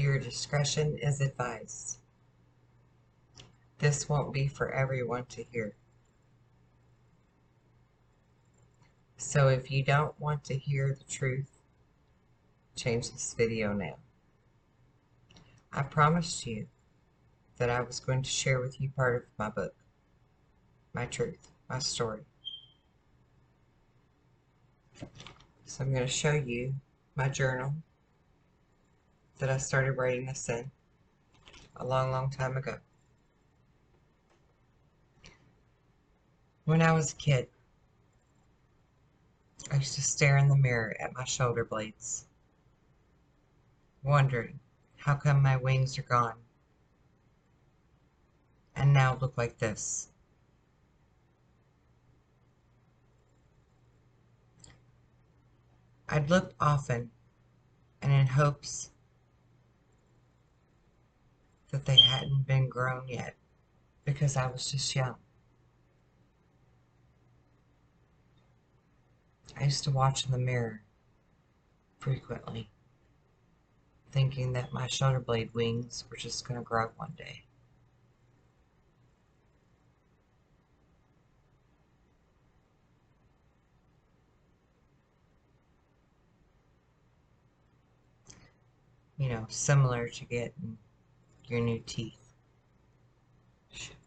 Viewer discretion is advised. This won't be for everyone to hear. So if you don't want to hear the truth, change this video now. I promised you that I was going to share with you part of my book, my truth, my story. So I'm going to show you my journal that I started writing this in a long, long time ago. When I was a kid, I used to stare in the mirror at my shoulder blades, wondering how come my wings are gone and now look like this. I'd looked often and in hopes that they hadn't been grown yet because I was just young. I used to watch in the mirror frequently, thinking that my shoulder blade wings were just going to grow one day. You know, similar to getting your new teeth. Shit.